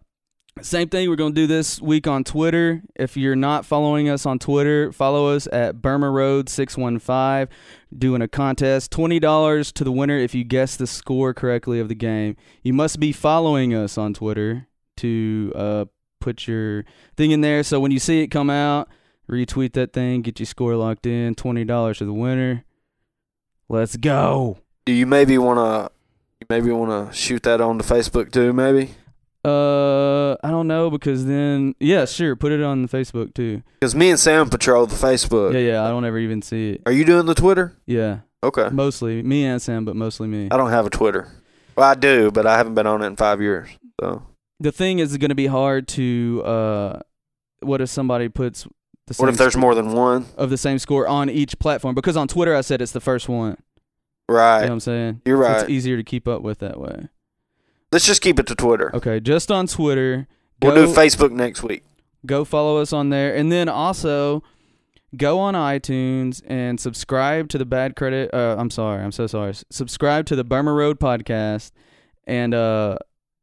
same thing. We're gonna do this week on Twitter. If you're not following us on Twitter, follow us at Burma Road six one five. Doing a contest, twenty dollars to the winner if you guess the score correctly of the game. You must be following us on Twitter to uh, put your thing in there. So when you see it come out, retweet that thing, get your score locked in. Twenty dollars to the winner. Let's go. Do you maybe wanna you maybe wanna shoot that on to Facebook too, maybe? Uh, I don't know because then yeah, sure, put it on the Facebook too. Because me and Sam patrol the Facebook. Yeah, yeah, I don't ever even see it. Are you doing the Twitter? Yeah, Okay. mostly me and Sam, but mostly me. I don't have a Twitter. Well, I do, but I haven't been on it in five years. So The thing is going to be hard to uh, what if somebody puts the same what if there's more than one? of the same score on each platform? Because on Twitter I said it's the first one. Right. You know what I'm saying? You're So right. it's easier to keep up with that way. Let's just keep it to Twitter. Okay, just on Twitter. We'll do Facebook next week. go follow us on there and then also go on itunes and subscribe to the bad credit uh, i'm sorry i'm so sorry subscribe to the burma road podcast and uh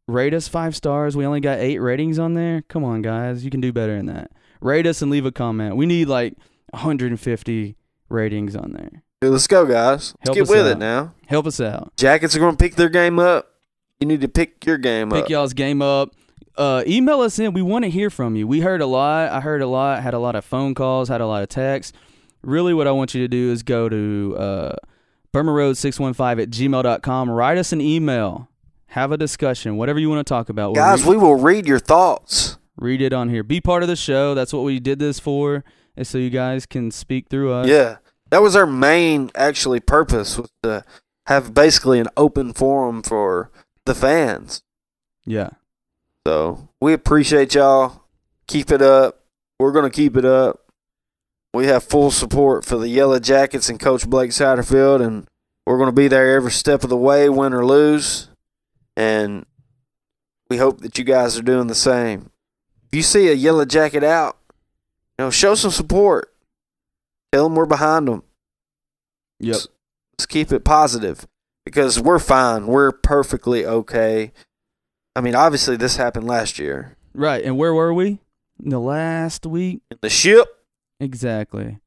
rate us five stars we only got eight ratings on there come on guys you can do better than that rate us and leave a comment we need like 150 ratings on there Hey, let's go, guys. Let's get with out. it now. help us out Jackets are going to pick their game up. You need to pick your game pick up. Pick y'all's game up. Uh, email us in. We want to hear from you. We heard a lot. I heard a lot. Had a lot of phone calls. Had a lot of texts. Really, what I want you to do is go to uh, Burma Road six one five at gmail.com. Write us an email. Have a discussion. Whatever you want to talk about. We'll Guys, read, we will read your thoughts. Read it on here. Be part of the show. That's what we did this for. Is so you guys can speak through us. Yeah. That was our main, actually, purpose was to have basically an open forum for the fans. Yeah. So we appreciate y'all. Keep it up. We're going to keep it up. We have full support for the Yellow Jackets and Coach Blake Satterfield, and we're going to be there every step of the way, win or lose. And we hope that you guys are doing the same. If you see a Yellow Jacket out, you know, show some support. Tell them we're behind them. Yep. Let's keep it positive because we're fine. We're perfectly okay. I mean, obviously, this happened last year. Right. And where were we? In the last week. In the ship, Exactly.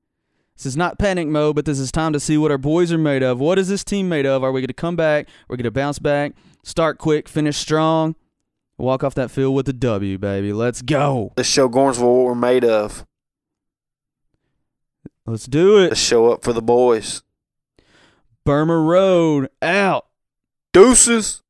This is not panic mode, but this is time to see what our boys are made of. What is this team made of? Are we going to come back? We're going to bounce back, start quick, finish strong, walk off that field with a W, baby. Let's go. let's show Gornsville what we're made of. Let's do it. Let's show up for the boys. Burma Road out. Deuces.